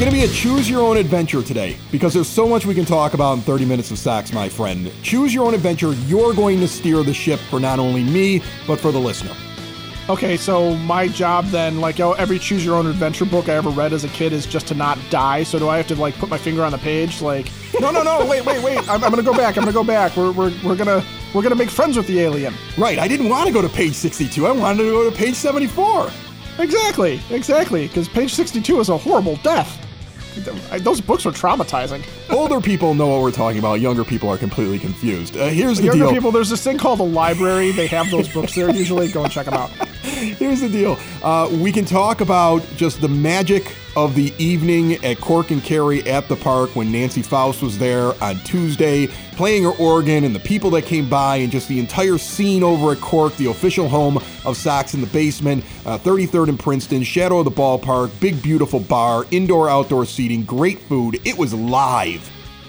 going to be a choose your own adventure today because there's so much we can talk about in 30 minutes of Sox, my friend. Choose your own adventure. You're going to steer the ship for not only me, but for the listener. Okay, so my job then, like oh, every choose your own adventure book I ever read as a kid is just to not die. So do I have to like put my finger on the page? Like, no, no, no, wait, wait, wait. I'm, I'm gonna go back. I'm gonna go back. We're, we're, we're gonna we're gonna make friends with the alien. Right, I didn't want to go to page 62. I wanted to go to page 74. Exactly, exactly. Because page 62 is a horrible death. Those books are traumatizing. Older people know what we're talking about. Younger people are completely confused. Uh, here's the Younger deal. people, there's this thing called a library. They have those books there. Usually, go and check them out. Here's the deal. Uh, we can talk about just the magic of the evening at Cork and Kerry at the park when Nancy Faust was there on Tuesday playing her organ and the people that came by and just the entire scene over at Cork, the official home of Sox in the Basement, uh, 33rd and Princeton, shadow of the ballpark, big beautiful bar, indoor outdoor seating, great food. It was live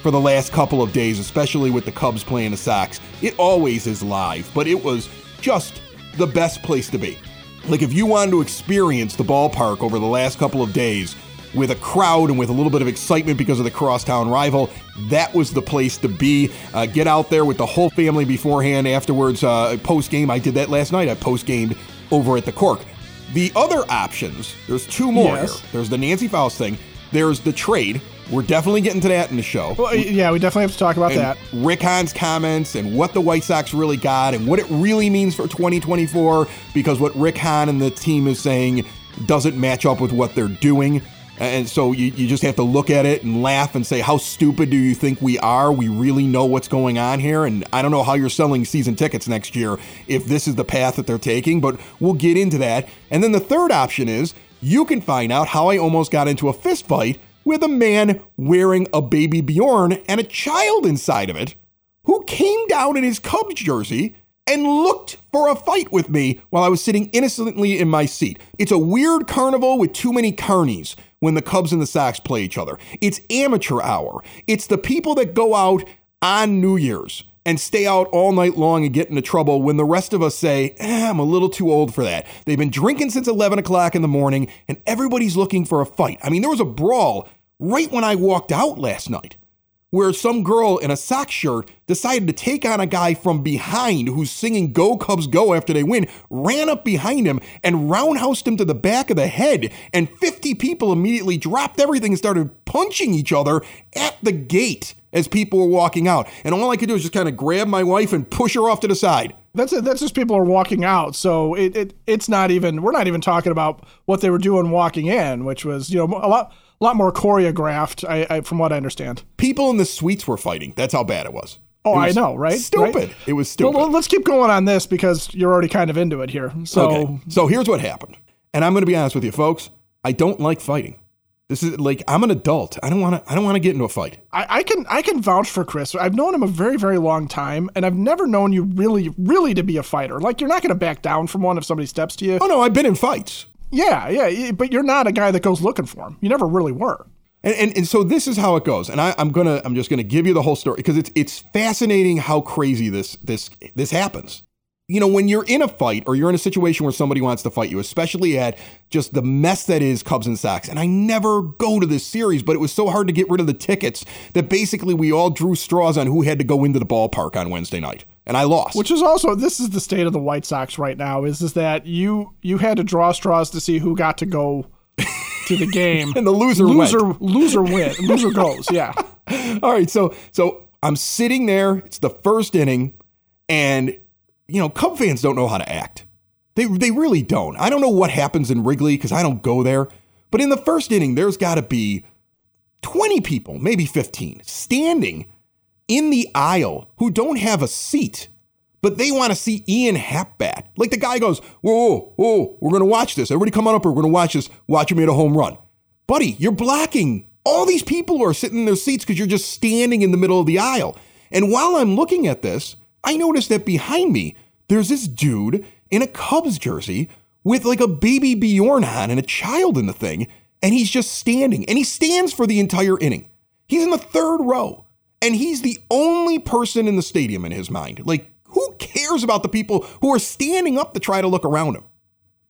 for the last couple of days, especially with the Cubs playing the Sox. It always is live, but it was just the best place to be. Like if you wanted to experience the ballpark over the last couple of days with a crowd and with a little bit of excitement because of the crosstown rival, that was the place to be. Uh, get out there with the whole family beforehand. Afterwards, uh, post game, I did that last night. I post gamed over at the Cork. The other options, there's two more Yes. here. There's the Nancy Faust thing. There's the trade. We're definitely getting to that in the show. Well, yeah, we definitely have to talk about and that. Rick Hahn's comments and what the White Sox really got and what it really means for 2024 because what Rick Hahn and the team is saying doesn't match up with what they're doing. And so you, you just have to look at it and laugh and say, how stupid do you think we are? We really know what's going on here. And I don't know how you're selling season tickets next year if this is the path that they're taking, but we'll get into that. And then the third option is you can find out how I almost got into a fist fight with a man wearing a baby Bjorn and a child inside of it who came down in his Cubs jersey and looked for a fight with me while I was sitting innocently in my seat. It's a weird carnival with too many carnies when the Cubs and the Sox play each other. It's amateur hour. It's the people that go out on New Year's and stay out all night long and get into trouble when the rest of us say, eh, I'm a little too old for that. They've been drinking since 11 o'clock in the morning and everybody's looking for a fight. I mean, there was a brawl right when I walked out last night where some girl in a sock shirt decided to take on a guy from behind who's singing Go Cubs Go after they win, ran up behind him and roundhoused him to the back of the head. And 50 people immediately dropped everything and started punching each other at the gate as people were walking out. And all I could do is just kind of grab my wife and push her off to the side. That's it. That's just people are walking out. So it, it it's not even we're not even talking about what they were doing walking in, which was you know a lot a lot more choreographed. I, I from what I understand. People in the suites were fighting. That's how bad it was. Oh, It I know, right? Stupid. Right? It was stupid. Well, let's keep going on this because you're already kind of into it here. So Okay. So here's what happened. And I'm going to be honest with you folks. I don't like fighting. This is like I'm an adult. I don't want to I don't want to get into a fight. I, I can I can vouch for Chris. I've known him a very very long time, and I've never known you really really to be a fighter. Like you're not going to back down from one if somebody steps to you. Oh no, I've been in fights. Yeah, yeah, but you're not a guy that goes looking for him. You never really were. And, and, and so this is how it goes. And I, I'm gonna I'm just gonna give you the whole story because it's it's fascinating how crazy this this this happens. You know, when you're in a fight or you're in a situation where somebody wants to fight you, especially at just the mess that is Cubs and Sox, and I never go to this series, but it was so hard to get rid of the tickets that basically we all drew straws on who had to go into the ballpark on Wednesday night. And I lost. Which is also this is the state of the White Sox right now. Is is that you you had to draw straws to see who got to go to the game, And the loser loser went. loser win loser goes. Yeah, All right, so so I'm sitting there. It's the first inning, and you know, Cub fans don't know how to act. They they really don't. I don't know what happens in Wrigley because I don't go there. But in the first inning, there's got to be 20 people, maybe 15, standing in the aisle who don't have a seat, but they want to see Ian Happ bat. Like the guy goes, whoa, whoa, whoa, we're going to watch this. Everybody come on up, we're going to watch this. Watch him hit a home run. Buddy, you're blocking all these people are sitting in their seats because you're just standing in the middle of the aisle. And while I'm looking at this, I noticed that behind me, there's this dude in a Cubs jersey with like a baby Bjorn on and a child in the thing, and he's just standing, and he stands for the entire inning. He's in the third row, and he's the only person in the stadium in his mind. Like, who cares about the people who are standing up to try to look around him?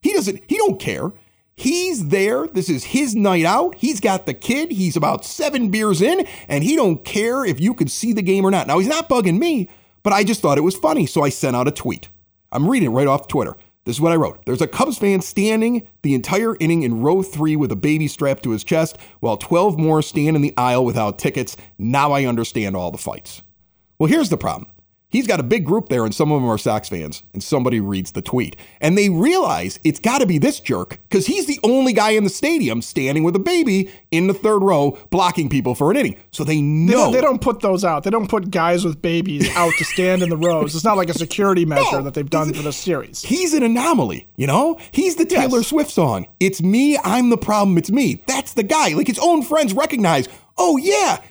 He doesn't, he don't care. He's there. This is his night out. He's got the kid. He's about seven beers in, and he don't care if you could see the game or not. Now, he's not bugging me, but I just thought it was funny, so I sent out a tweet. I'm reading it right off Twitter. This is what I wrote. There's a Cubs fan standing the entire inning in row three with a baby strapped to his chest, while 12 more stand in the aisle without tickets. Now I understand all the fights. Well, here's the problem He's got a big group there, and some of them are Sox fans, and somebody reads the tweet. And they realize it's got to be this jerk because he's the only guy in the stadium standing with a baby in the third row blocking people for an inning. So they know. They don't, they don't put those out. They don't put guys with babies out to stand in the rows. It's not like a security measure no, that they've done for the series. He's an anomaly, you know? He's the Taylor yes. Swift song. It's me, I'm the problem, it's me. That's the guy. Like his own friends recognize, oh, yeah,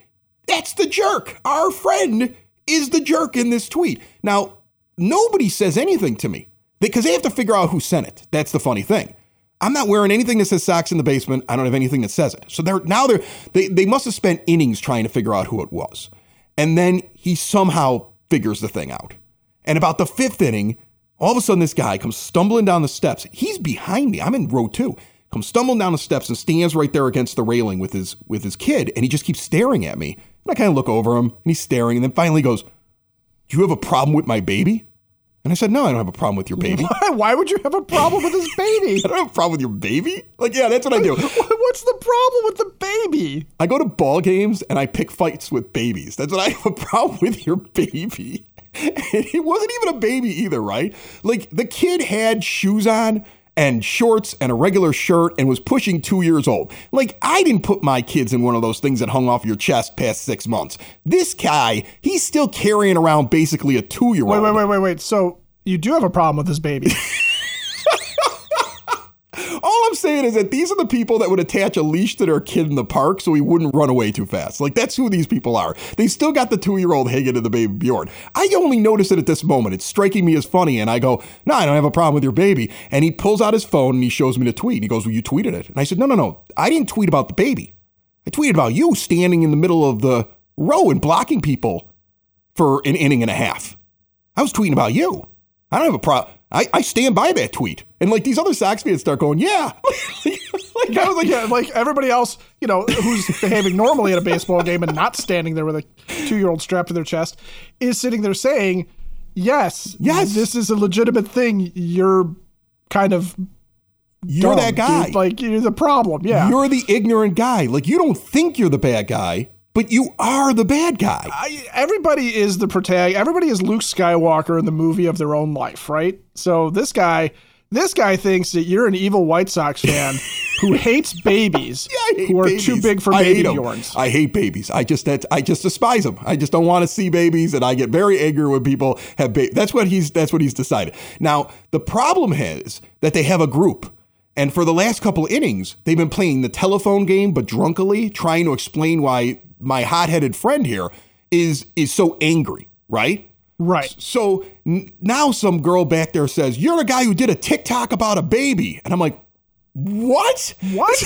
that's the jerk. Our friend is the jerk in this tweet. Now, nobody says anything to me because they have to figure out who sent it. That's the funny thing. I'm not wearing anything that says Sox in the basement. I don't have anything that says it. So they're now they're they, they must have spent innings trying to figure out who it was. And then he somehow figures the thing out. And about the fifth inning, all of a sudden this guy comes stumbling down the steps. He's behind me. I'm in row two. Comes stumbling down the steps and stands right there against the railing with his with his kid, and he just keeps staring at me. And I kind of look over him and he's staring and then finally goes, Do you have a problem with my baby? And I said, No, I don't have a problem with your baby. Why, Why would you have a problem with his baby? I don't have a problem with your baby. Like, yeah, that's what I do. What's the problem with the baby? I go to ball games and I pick fights with babies. That's what I have a problem with your baby. And it wasn't even a baby either, right? Like the kid had shoes on and shorts and a regular shirt and was pushing two years old. Like, I didn't put my kids in one of those things that hung off your chest past six months. This guy, he's still carrying around basically a two year old. Wait, wait, wait, wait, wait. So you do have a problem with this baby? All I'm saying is that these are the people that would attach a leash to their kid in the park so he wouldn't run away too fast. Like that's who these people are. They still got the two year old hanging to the baby Bjorn. I only notice it at this moment. It's striking me as funny, and I go, "No, I don't have a problem with your baby." And he pulls out his phone and he shows me the tweet. He goes, "Well, you tweeted it," and I said, "No, no, no. I didn't tweet about the baby. I tweeted about you standing in the middle of the row and blocking people for an inning and a half. I was tweeting about you. I don't have a problem." I, I stand by that tweet. And like these other Sox fans start going, yeah. like I was like, yeah, like everybody else, you know, who's behaving normally at a baseball game and not standing there with a two year old strapped to their chest is sitting there saying, yes, yes, this is a legitimate thing. You're kind of you're dumb, that guy. Dude. Like you're the problem. Yeah. You're the ignorant guy. Like you don't think you're the bad guy but you are the bad guy. I, everybody is the protagonist. Everybody is Luke Skywalker in the movie of their own life, right? So this guy, this guy thinks that you're an evil White Sox fan who hates babies yeah, hate who are babies. too big for I baby Bjorns. I hate babies. I just that I just despise them. I just don't want to see babies, and I get very angry when people have babies. That's what he's that's what he's decided. Now the problem is that they have a group. And for the last couple innings, they've been playing the telephone game, but drunkily, trying to explain why my hot-headed friend here is is so angry, right? Right. So n- now some girl back there says, "You're a guy who did a TikTok about a baby," and I'm like, "What? What?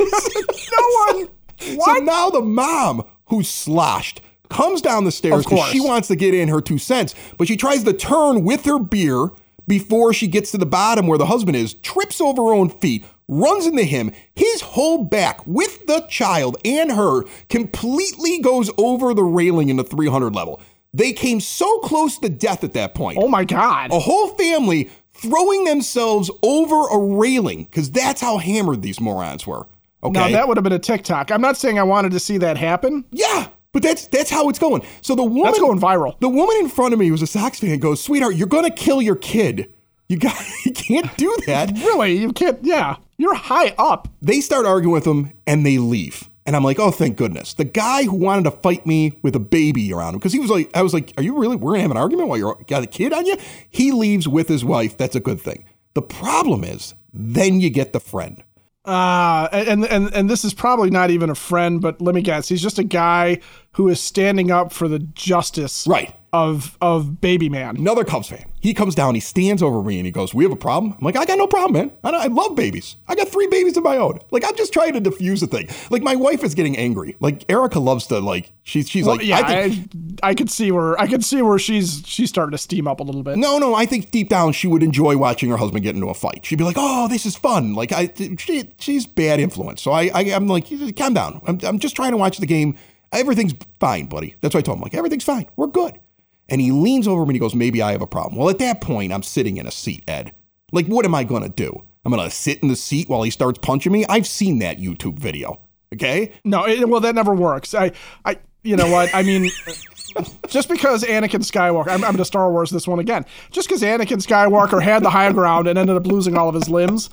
no one." What? So now the mom who's sloshed comes down the stairs because she wants to get in her two cents, but she tries to turn with her beer before she gets to the bottom where the husband is, trips over her own feet, runs into him. His whole back with the child and her completely goes over the railing in the 300 level. They came so close to death at that point. Oh my God. A whole family throwing themselves over a railing because that's how hammered these morons were. Okay. Now that would have been a TikTok. I'm not saying I wanted to see that happen. Yeah. But that's that's how it's going. So the woman that's going viral. The woman in front of me was a Sox fan goes, "Sweetheart, you're going to kill your kid. You got you can't do that. really? You can't. Yeah, you're high up." They start arguing with him and they leave. And I'm like, "Oh, thank goodness." The guy who wanted to fight me with a baby around him because he was like, I was like, "Are you really? We're gonna have an argument while you're got a kid on you?" He leaves with his wife. That's a good thing. The problem is, then you get the friend Uh, and and and this is probably not even a friend, but let me guess, he's just a guy who is standing up for the justice Right. Of of baby man. Another Cubs fan. He comes down, he stands over me, and he goes, "We have a problem." I'm like, "I got no problem, man. I, I love babies. I got three babies of my own. Like, I'm just trying to diffuse the thing. Like, my wife is getting angry. Like, Erica loves to like. She's she's like, yeah, I think, I, I could see where I could see where she's she's starting to steam up a little bit. No, no, I think deep down she would enjoy watching her husband get into a fight. She'd be like, "Oh, this is fun." Like I, she, she's bad influence. So I, I I'm like, calm down. I'm, I'm just trying to watch the game. Everything's fine, buddy. That's what I told him. Like everything's fine. We're good. And he leans over me and he goes, "Maybe I have a problem." Well, at that point, I'm sitting in a seat, Ed. Like, what am I gonna do? I'm gonna sit in the seat while he starts punching me. I've seen that YouTube video. Okay. No, it, well, that never works. I, I, you know what? I mean, just because Anakin Skywalker, I'm, I'm going to Star Wars this one again. Just because Anakin Skywalker had the high ground and ended up losing all of his limbs,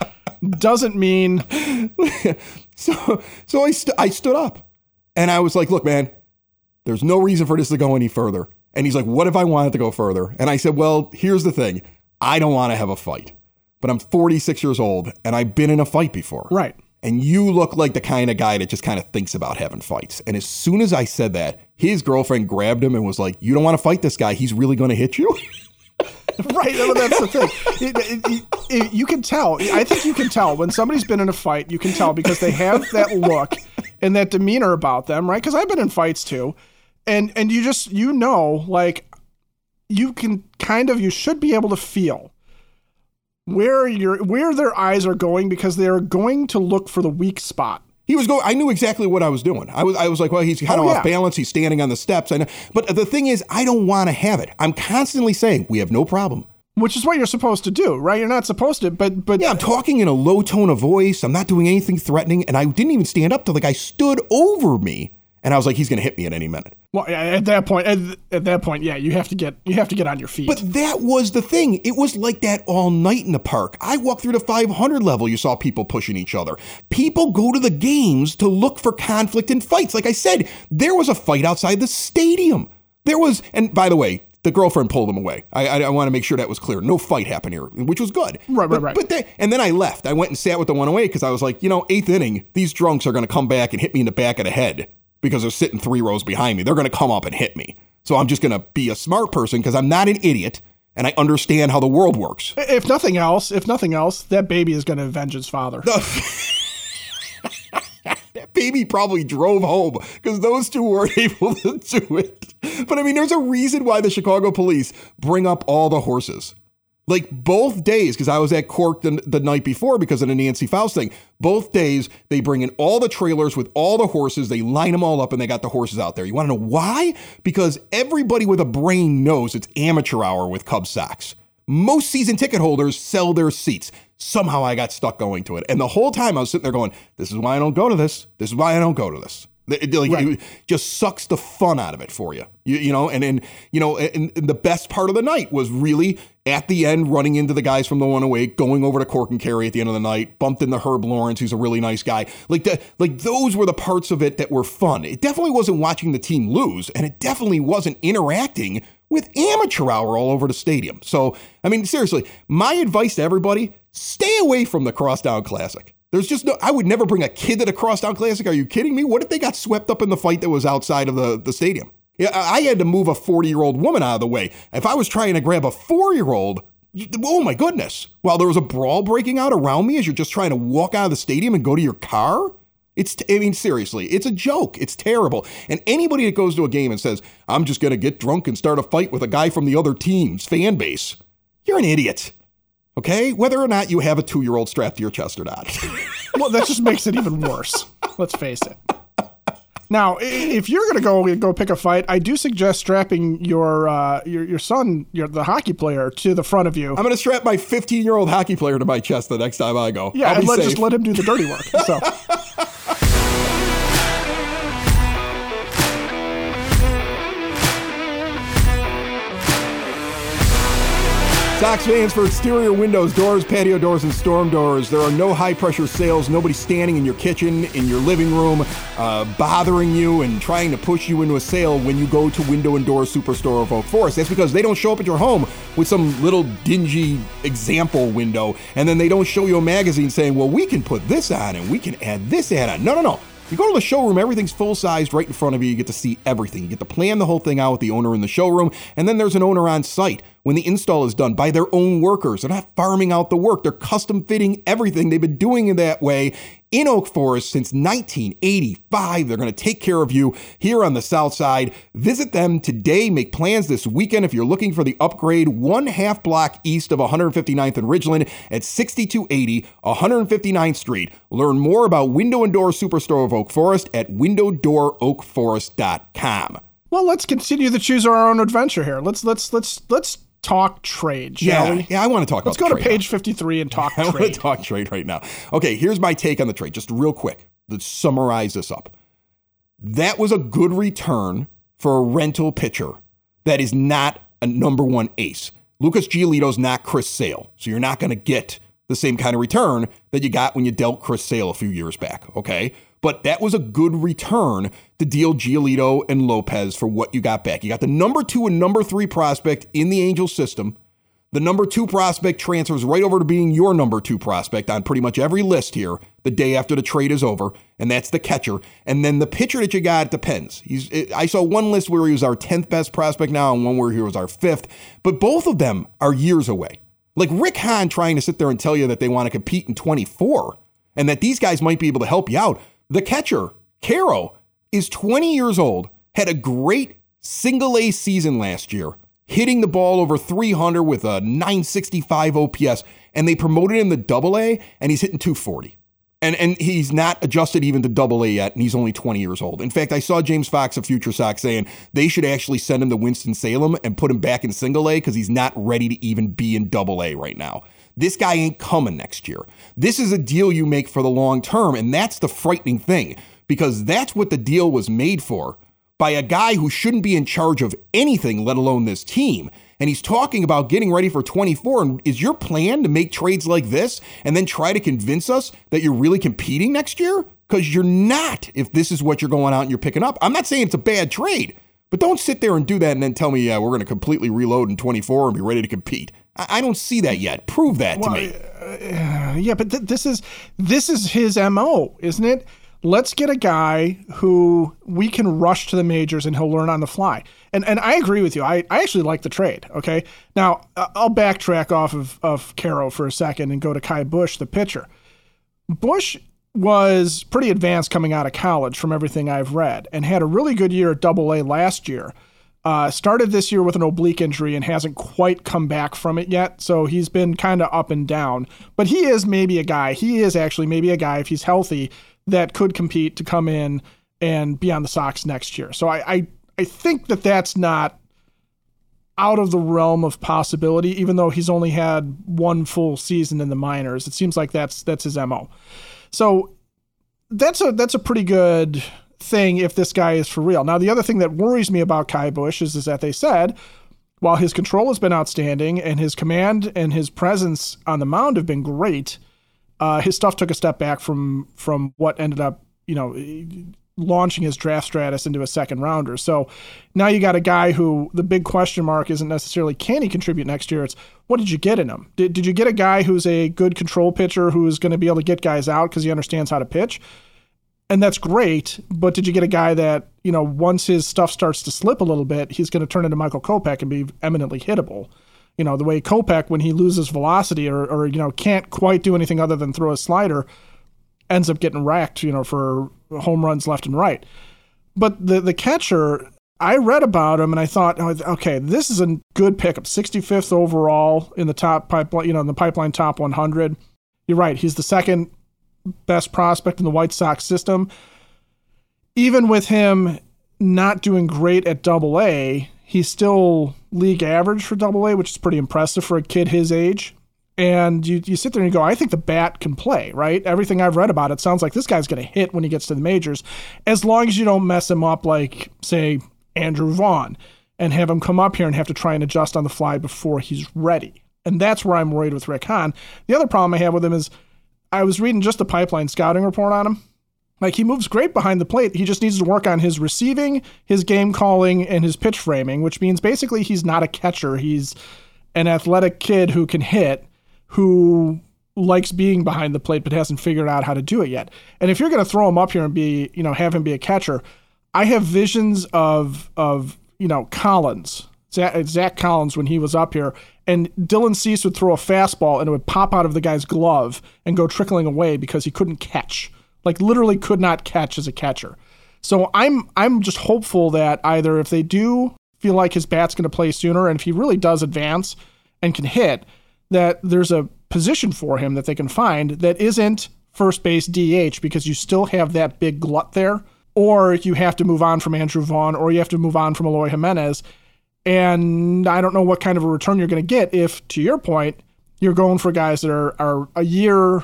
doesn't mean. So, so I, st- I stood up and I was like, look, man, there's no reason for this to go any further. And he's like, what if I wanted to go further? And I said, well, here's the thing. I don't want to have a fight, but I'm 46 years old and I've been in a fight before. Right. And you look like the kind of guy that just kind of thinks about having fights. And as soon as I said that, his girlfriend grabbed him and was like, you don't want to fight this guy. He's really going to hit you. Right, no, that's the thing. It- it- it- you can tell. I think you can tell when somebody's been in a fight. You can tell because they have that look and that demeanor about them, right? Because I've been in fights too, and and you just you know, like you can kind of you should be able to feel where your where their eyes are going because they are going to look for the weak spot. He was going. I knew exactly what I was doing. I was. I was like, well, he's kind of Oh, off yeah. balance. He's standing on the steps. I know. But the thing is, I don't want to have it. I'm constantly saying we have no problem. Which is what you're supposed to do, right? You're not supposed to, but but Yeah, I'm talking in a low tone of voice. I'm not doing anything threatening, and I didn't even stand up till the guy stood over me, and I was like, he's going to hit me at any minute. Well, at that point, at, at that point, yeah, you have to get you have to get on your feet. But that was the thing. It was like that all night in the park. I walked through the 500 level. You saw people pushing each other. People go to the games to look for conflict and fights. Like I said, there was a fight outside the stadium. There was, and by the way, the girlfriend pulled him away. I, I, I want to make sure that was clear. No fight happened here, which was good. Right, right, but, right. But they, and then I left. I went and sat with the one away because I was like, you know, eighth inning, these drunks are going to come back and hit me in the back of the head because they're sitting three rows behind me. They're going to come up and hit me. So I'm just going to be a smart person because I'm not an idiot and I understand how the world works. If nothing else, if nothing else, that baby is going to avenge his father. That baby probably drove home because those two weren't able to do it. But I mean, there's a reason why the Chicago police bring up all the horses. Like both days, because I was at Cork the, the night before because of the Nancy Faust thing. Both days, they bring in all the trailers with all the horses. They line them all up and they got the horses out there. You want to know why? Because everybody with a brain knows it's amateur hour with Cub Sox. Most season ticket holders sell their seats. Somehow I got stuck going to it. And the whole time I was sitting there going, this is why I don't go to this. This is why I don't go to this. It, like, Right. it just sucks the fun out of it for you. You, you know, and and you know, and, and the best part of the night was really at the end running into the guys from the 108, going over to Cork and Kerry at the end of the night, bumped into Herb Lawrence, who's a really nice guy. Like the, like those were the parts of it that were fun. It definitely wasn't watching the team lose, and it definitely wasn't interacting with amateur hour all over the stadium. So, I mean, seriously, my advice to everybody: stay away from the Crosstown Classic. There's just no. I would never bring a kid to the Crosstown Classic. Are you kidding me? What if they got swept up in the fight that was outside of the, the stadium? I had to move a 40 year old woman out of the way. If I was trying to grab a four year old, oh my goodness! While there was a brawl breaking out around me as you're just trying to walk out of the stadium and go to your car. It's, I mean, seriously, it's a joke. It's terrible. And anybody that goes to a game and says, I'm just going to get drunk and start a fight with a guy from the other team's fan base, you're an idiot. Okay? Whether or not you have a two year old strapped to your chest or not. well, that just makes it even worse. Let's face it. Now, if you're gonna go go pick a fight, I do suggest strapping your uh, your your son, your the hockey player, to the front of you. I'm going to strap my 15 year old hockey player to my chest the next time I go. yeah, I'll and let, safe. just let him do the dirty work. So, Sox fans, for exterior windows, doors, patio doors, and storm doors, there are no high pressure sales. Nobody standing in your kitchen, in your living room, uh, bothering you and trying to push you into a sale when you go to Window and Door Superstore of Oak Forest. That's because they don't show up at your home with some little dingy example window and then they don't show you a magazine saying, well, we can put this on and we can add this add on. No, no, no. You go to the showroom, everything's full sized right in front of you. You get to see everything. You get to plan the whole thing out with the owner in the showroom, and then there's an owner on site when the install is done by their own workers. They're not farming out the work, they're custom fitting everything. They've been doing it that way in Oak Forest since 1985. They're going to take care of you here on the South Side. Visit them today. Make plans this weekend if you're looking for the upgrade, one half block east of 159th and Ridgeland at 6280 159th Street. Learn more about Window and Door Superstore of Oak Forest at windowdooroakforest.com. Well, let's continue to choose our own adventure here. Let's let's let's let's talk trade, shall yeah, we? Yeah, I want to talk Let's go to page 53 and talk I trade. want to talk trade right now. Okay, here's my take on the trade, just real quick. Let's summarize this up. That was a good return for a rental pitcher that is not a number one ace. Lucas Giolito's not Chris Sale, so you're not going to get the same kind of return that you got when you dealt Chris Sale a few years back, okay? But that was a good return to deal Giolito and Lopez for what you got back. You got the number two and number three prospect in the Angels system. The number two prospect transfers right over to being your number two prospect on pretty much every list here the day after the trade is over, and that's the catcher. And then the pitcher that you got depends. He's I saw one list where he was our 10th best prospect now, and one where he was our fifth, but both of them are years away. Like Rick Hahn trying to sit there and tell you that they want to compete in 24 and that these guys might be able to help you out. The catcher, Quero, is 20 years old, had a great single A season last year, hitting the ball over 300 with a 965 OPS, and they promoted him to double A, and he's hitting 240. And, and he's not adjusted even to double A yet, and he's only 20 years old. In fact, I saw James Fox of Future Sox saying they should actually send him to Winston-Salem and put him back in single A because he's not ready to even be in double A right now. This guy ain't coming next year. This is a deal you make for the long term, and that's the frightening thing because that's what the deal was made for by a guy who shouldn't be in charge of anything, let alone this team. And he's talking about getting ready for 24. And is your plan to make trades like this and then try to convince us that you're really competing next year? Because you're not if this is what you're going out and you're picking up. I'm not saying it's a bad trade, but don't sit there and do that and then tell me, yeah, we're going to completely reload in 24 and be ready to compete. I don't see that yet. Prove that well, to me. Uh, yeah, but th- this is this is his mo, isn't it? Let's get a guy who we can rush to the majors and he'll learn on the fly. And and I agree with you. I, I actually like the trade. Okay, now I'll backtrack off of of Quero for a second and go to Ky Bush, the pitcher. Bush was pretty advanced coming out of college from everything I've read, and had a really good year at Double A last year. Uh, started this year with an oblique injury and hasn't quite come back from it yet. So he's been kind of up and down. But he is maybe a guy, he is actually maybe a guy, if he's healthy, that could compete to come in and be on the Sox next year. So I, I, I think that that's not out of the realm of possibility, even though he's only had one full season in the minors. It seems like that's that's his MO. So that's a that's a pretty good thing if this guy is for real. Now, the other thing that worries me about Ky Bush is, is that they said while his control has been outstanding and his command and his presence on the mound have been great, uh, his stuff took a step back from from what ended up, you know, launching his draft status into a second rounder. So now you got a guy who the big question mark isn't necessarily can he contribute next year. It's what did you get in him? Did, did you get a guy who's a good control pitcher who's going to be able to get guys out because he understands how to pitch? and that's great. But did you get a guy that you know once his stuff starts to slip a little bit, he's going to turn into Michael Kopech and be eminently hittable? You know the way Kopech when he loses velocity or or you know can't quite do anything other than throw a slider, ends up getting wrecked. You know for home runs left and right. But the the catcher. I read about him and I thought, oh, okay, this is a good pickup. 65th overall in the top pipeline, you know, in the pipeline top 100. You're right. He's the second best prospect in the White Sox system. Even with him not doing great at double A, he's still league average for double A, which is pretty impressive for a kid his age. And you, you sit there and you go, I think the bat can play, right? Everything I've read about it sounds like this guy's going to hit when he gets to the majors, as long as you don't mess him up like, say, Andrew Vaughn and have him come up here and have to try and adjust on the fly before he's ready. And that's where I'm worried with Rick Hahn. The other problem I have with him is I was reading just the pipeline scouting report on him. Like he moves great behind the plate. He just needs to work on his receiving, his game calling, and his pitch framing, which means basically he's not a catcher. He's an athletic kid who can hit, who likes being behind the plate but hasn't figured out how to do it yet. And if you're going to throw him up here and be, you know, have him be a catcher, I have visions of of you know Collins, Zach, Zach Collins when he was up here, and Dylan Cease would throw a fastball and it would pop out of the guy's glove and go trickling away because he couldn't catch, like literally could not catch as a catcher. So I'm I'm just hopeful that either if they do feel like his bat's going to play sooner, and if he really does advance and can hit, that there's a position for him that they can find that isn't first base DH because you still have that big glut there, or you have to move on from Andrew Vaughn, or you have to move on from Eloy Jimenez. And I don't know what kind of a return you're going to get if, to your point, you're going for guys that are, are a year,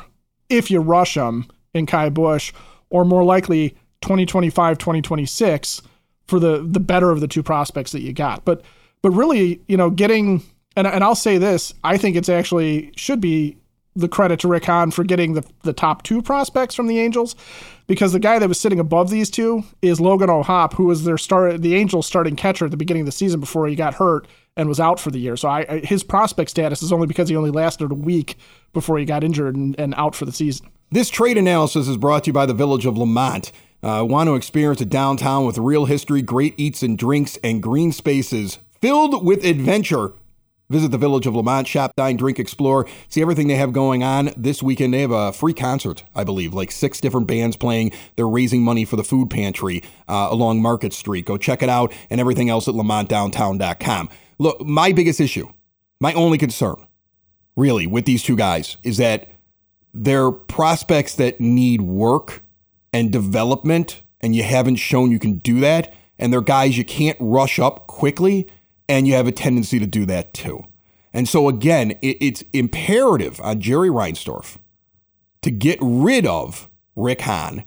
if you rush them in Ky Bush, or more likely 2025, 2026 for the the better of the two prospects that you got. But but really, you know, getting and and I'll say this, I think it's actually should be the credit to Rick Hahn for getting the the top two prospects from the Angels, because the guy that was sitting above these two is Logan O'Hoppe, who was their start the Angels starting catcher at the beginning of the season before he got hurt and was out for the year. So I, I his prospect status is only because he only lasted a week before he got injured and, and out for the season. This trade analysis is brought to you by the Village of Lemont. Uh, want to experience a downtown with real history, great eats and drinks, and green spaces filled with adventure? Visit the Village of Lemont, shop, dine, drink, explore, see everything they have going on this weekend. They have a free concert, I believe, like six different bands playing. They're raising money for the food pantry uh, along Market Street. Go check it out and everything else at lemontdowntown.com. Look, my biggest issue, my only concern, really, with these two guys is that they're prospects that need work and development, and you haven't shown you can do that. And they're guys you can't rush up quickly and you have a tendency to do that too. And so, again, it, it's imperative on Jerry Reinsdorf to get rid of Rick Hahn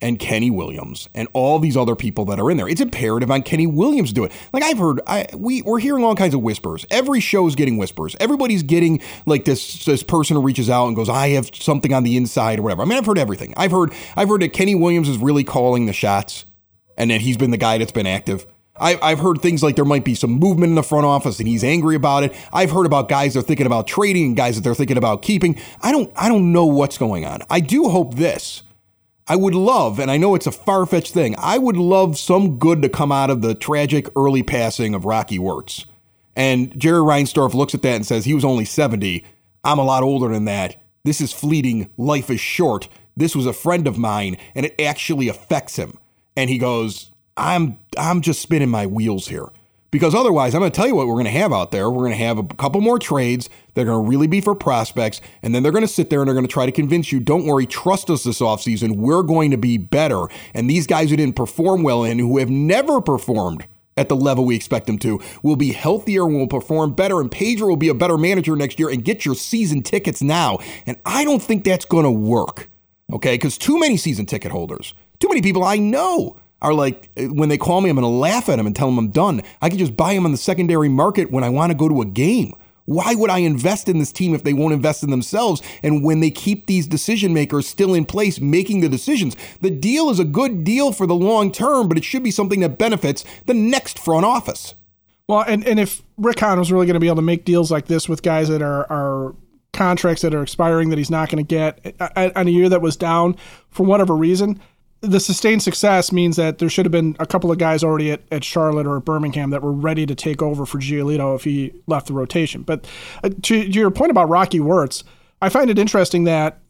and Kenny Williams and all these other people that are in there. It's imperative on Kenny Williams to do it. Like I've heard, I we we're hearing all kinds of whispers. Every show is getting whispers. Everybody's getting like this this person who reaches out and goes, "I have something on the inside" or whatever. I mean, I've heard everything. I've heard I've heard that Kenny Williams is really calling the shots, and that he's been the guy that's been active. I, I've heard things like there might be some movement in the front office and he's angry about it. I've heard about guys that are thinking about trading and guys that they're thinking about keeping. I don't I don't know what's going on. I do hope this. I would love, and I know it's a far fetched thing, I would love some good to come out of the tragic early passing of Rocky Wirtz. And Jerry Reinsdorf looks at that and says, he was only 70. I'm a lot older than that. This is fleeting. Life is short. This was a friend of mine, and it actually affects him. And he goes, I'm I'm just spinning my wheels here. Because otherwise, I'm going to tell you what we're going to have out there. We're going to have a couple more trades. They're going to really be for prospects. And then they're going to sit there and they're going to try to convince you, don't worry, trust us this offseason. We're going to be better. And these guys who didn't perform well and who have never performed at the level we expect them to will be healthier and will perform better. And Pedro will be a better manager next year and get your season tickets now. And I don't think that's going to work. Okay. Because too many season ticket holders, too many people I know are like when they call me, I'm going to laugh at them and tell them I'm done. I can just buy them on the secondary market when I want to go to a game. Why would I invest in this team if they won't invest in themselves? And when they keep these decision makers still in place making the decisions, the deal is a good deal for the long term, but it should be something that benefits the next front office. Well, and, and if Rick Hahn was really going to be able to make deals like this with guys that are, are contracts that are expiring that he's not going to get on a year that was down for whatever reason, the sustained success means that there should have been a couple of guys already at, at Charlotte or at Birmingham that were ready to take over for Giolito if he left the rotation. But uh, to, to, your point about Rocky Wirtz, I find it interesting that,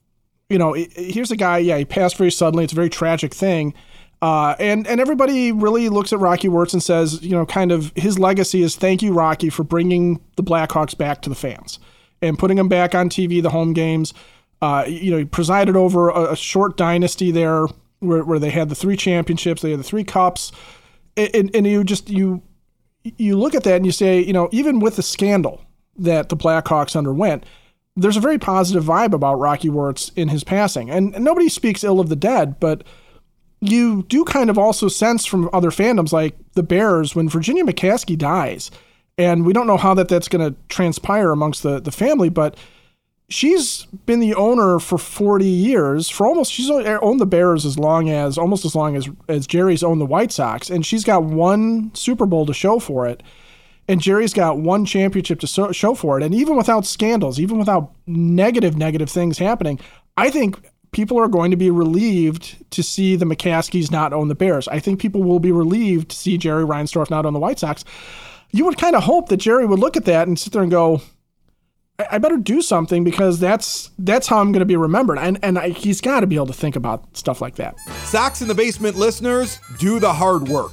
you know, here's a guy, yeah, he passed very suddenly. It's a very tragic thing. Uh, and and everybody really looks at Rocky Wirtz and says, you know, kind of his legacy is thank you, Rocky, for bringing the Blackhawks back to the fans and putting them back on TV, the home games. Uh, you know, he presided over a, a short dynasty there where, where they had the three championships, they had the three cups, and, and you just you you look at that and you say, you know, even with the scandal that the Blackhawks underwent, there's a very positive vibe about Rocky Wirtz in his passing, and, and nobody speaks ill of the dead, but you do kind of also sense from other fandoms like the Bears when Virginia McCaskey dies and we don't know how that that's going to transpire amongst the the family, but she's been the owner for 40 years. For almost she's owned the bears as long as almost as long as as jerry's owned the white sox and she's got one super bowl to show for it and jerry's got one championship to show for it. And even without scandals even without negative negative things happening i think people are going to be relieved to see the mccaskies not own the bears. I think people will be relieved to see jerry reinsdorf not own the white sox. You would kind of hope that jerry would look at that and sit there and go I better do something because that's that's how I'm going to be remembered. And and I, he's got to be able to think about stuff like that. Sox in the Basement listeners, do the hard work.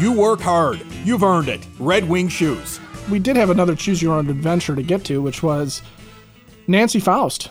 You work hard, you've earned it. Red Wing Shoes. We did have another choose your own adventure to get to, which was Nancy Faust.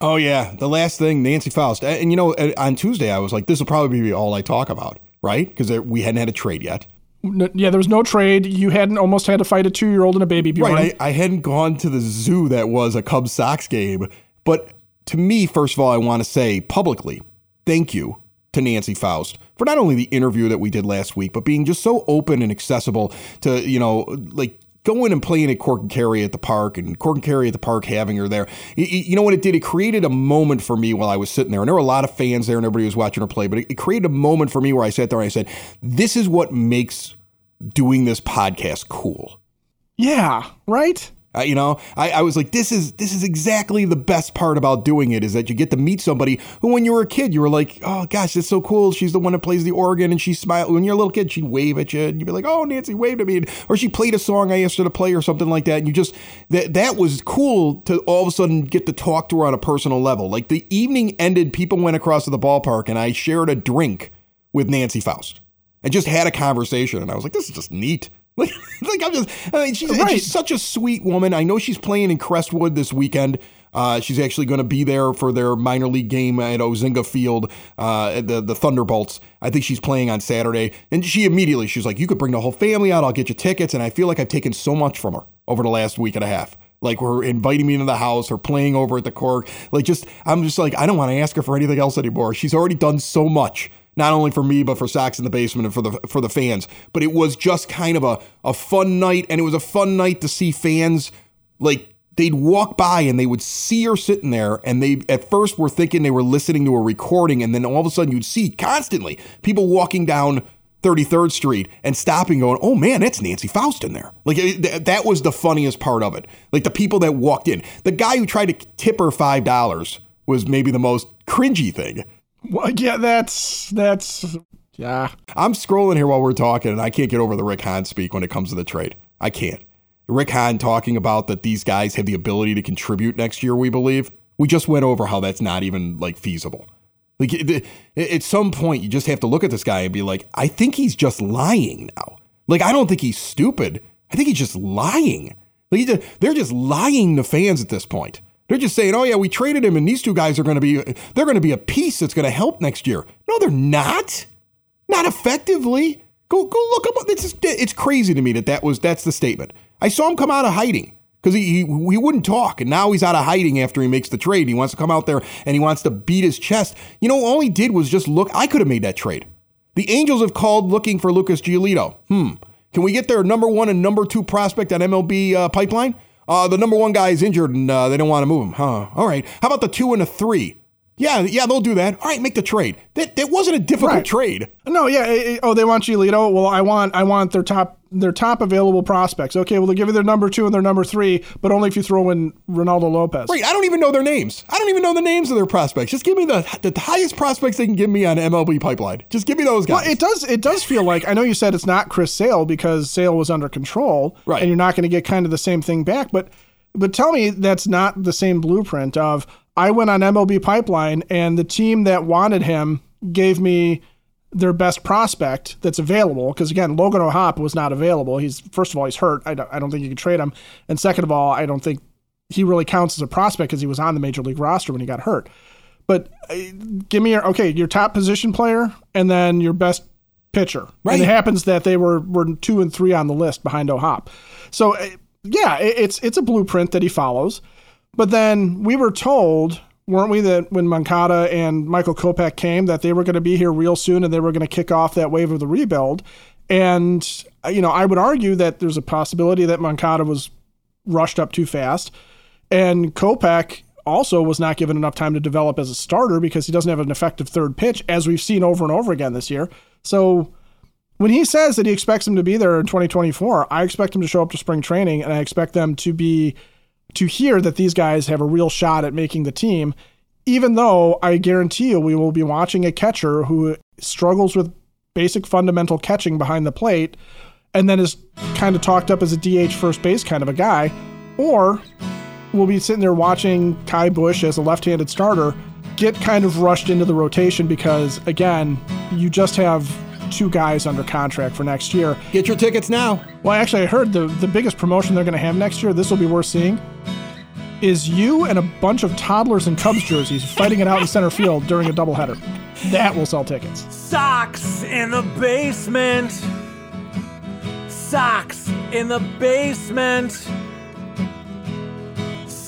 Oh yeah, the last thing, Nancy Faust, and you know, on Tuesday I was like, this will probably be all I talk about, right? Because we hadn't had a trade yet. No, yeah, there was no trade. You hadn't almost had to fight a two-year-old and a baby. Bjorn. Right, I, I hadn't gone to the zoo that was a Cubs Sox game. But to me, first of all, I want to say publicly, thank you to Nancy Faust for not only the interview that we did last week, but being just so open and accessible to, you know, like going and playing at Cork and Kerry at the park and Cork and Kerry at the park having her there. You know what it did? It created a moment for me while I was sitting there. And there were a lot of fans there and everybody was watching her play, but it created a moment for me where I sat there and I said, this is what makes doing this podcast cool. Yeah, right? Uh, you know, I, I, was like, this is this is exactly the best part about doing it is that you get to meet somebody who, when you were a kid, you were like, oh gosh, it's so cool. She's the one that plays the organ, and she smiled. When you're a little kid, she'd wave at you, and you'd be like, oh, Nancy waved at me, or she played a song I asked her to play, or something like that. And you just that that was cool to all of a sudden get to talk to her on a personal level. Like the evening ended, people went across to the ballpark, and I shared a drink with Nancy Faust, and just had a conversation, and I was like, this is just neat. Like, like I'm just, I mean, she's, right. she's such a sweet woman. I know she's playing in Crestwood this weekend. Uh, she's actually going to be there for their minor league game at Ozinga Field, uh, the the Thunderbolts. I think she's playing on Saturday, and she immediately she's like, "You could bring the whole family out. I'll get you tickets." And I feel like I've taken so much from her over the last week and a half. Like we're inviting me into the house or playing over at the Cork. Like just, I'm just like, I don't want to ask her for anything else anymore. She's already done so much not only for me but for Sox in the Basement and for the for the fans. But it was just kind of a a fun night, and it was a fun night to see fans like they'd walk by and they would see her sitting there and they at first were thinking they were listening to a recording and then all of a sudden you'd see constantly people walking down 33rd Street and stopping going, oh man, that's Nancy Faust in there. Like it, that was the funniest part of it. Like the people that walked in. The guy who tried to tip her $5 was maybe the most cringy thing. Well, yeah, that's that's yeah. I'm scrolling here while we're talking, and I can't get over the Rick Hahn speak when it comes to the trade. I can't. Rick Hahn talking about that these guys have the ability to contribute next year. We believe we just went over how that's not even like feasible. Like at some point, you just have to look at this guy and be like, I think he's just lying now. Like I don't think he's stupid. I think he's just lying. Like they're just lying to fans at this point. They're just saying, "Oh yeah, we traded him, and these two guys are going to be they're going to be a piece that's going to help next year." No, they're not. Not effectively. Go go look up. It's it's crazy to me that that was that's the statement. I saw him come out of hiding because he, he, he wouldn't talk, and now he's out of hiding after he makes the trade. He wants to come out there and he wants to beat his chest. You know, all he did was just look. I could have made that trade. The Angels have called looking for Lucas Giolito. Hmm. Can we get their number one and number two prospect on MLB uh, pipeline? Uh, the number one guy is injured and uh, they don't want to move him. Huh. All right. How about the two and a three? Yeah, yeah, they'll do that. All right, make the trade. That that wasn't a difficult Right. trade. No, yeah. eh, eh, oh, they want Giolito. Well, I want I want their top their top available prospects. Okay, well they'll give you their number two and their number three, but only if you throw in Reynaldo Lopez. Right. I don't even know their names. I don't even know the names of their prospects. Just give me the the highest prospects they can give me on MLB Pipeline. Just give me those guys. Well, it does. It does feel like I know you said it's not Chris Sale because Sale was under control, Right. And you're not going to get kind of the same thing back. But but tell me that's not the same blueprint of I went on MLB Pipeline and the team that wanted him gave me their best prospect that's available because again Logan O'Hoppe was not available. He's first of all he's hurt. I don't, I don't think you can trade him, and second of all I don't think he really counts as a prospect because he was on the major league roster when he got hurt. But uh, give me your okay, your top position player, and then your best pitcher. Right. And it happens that they were were two and three on the list behind O'Hoppe. So uh, yeah, it, it's it's a blueprint that he follows. But then we were told, weren't we, that when Moncada and Michael Kopech came, that they were going to be here real soon and they were going to kick off that wave of the rebuild. And you know, I would argue that there's a possibility that Moncada was rushed up too fast. And Kopech also was not given enough time to develop as a starter because he doesn't have an effective third pitch, as we've seen over and over again this year. So when he says that he expects him to be there in 2024, I expect him to show up to spring training and I expect them to be to hear that these guys have a real shot at making the team, even though I guarantee you we will be watching a catcher who struggles with basic fundamental catching behind the plate and then is kind of talked up as a DH first base kind of a guy, or we'll be sitting there watching Ky Bush as a left-handed starter get kind of rushed into the rotation because again, you just have two guys under contract for next year. Get your tickets now. Well, actually, I heard the the biggest promotion they're going to have next year. This will be worth seeing. Is you and a bunch of toddlers in Cubs jerseys fighting it out in center field during a doubleheader. That will sell tickets. Sox in the Basement. Sox in the Basement.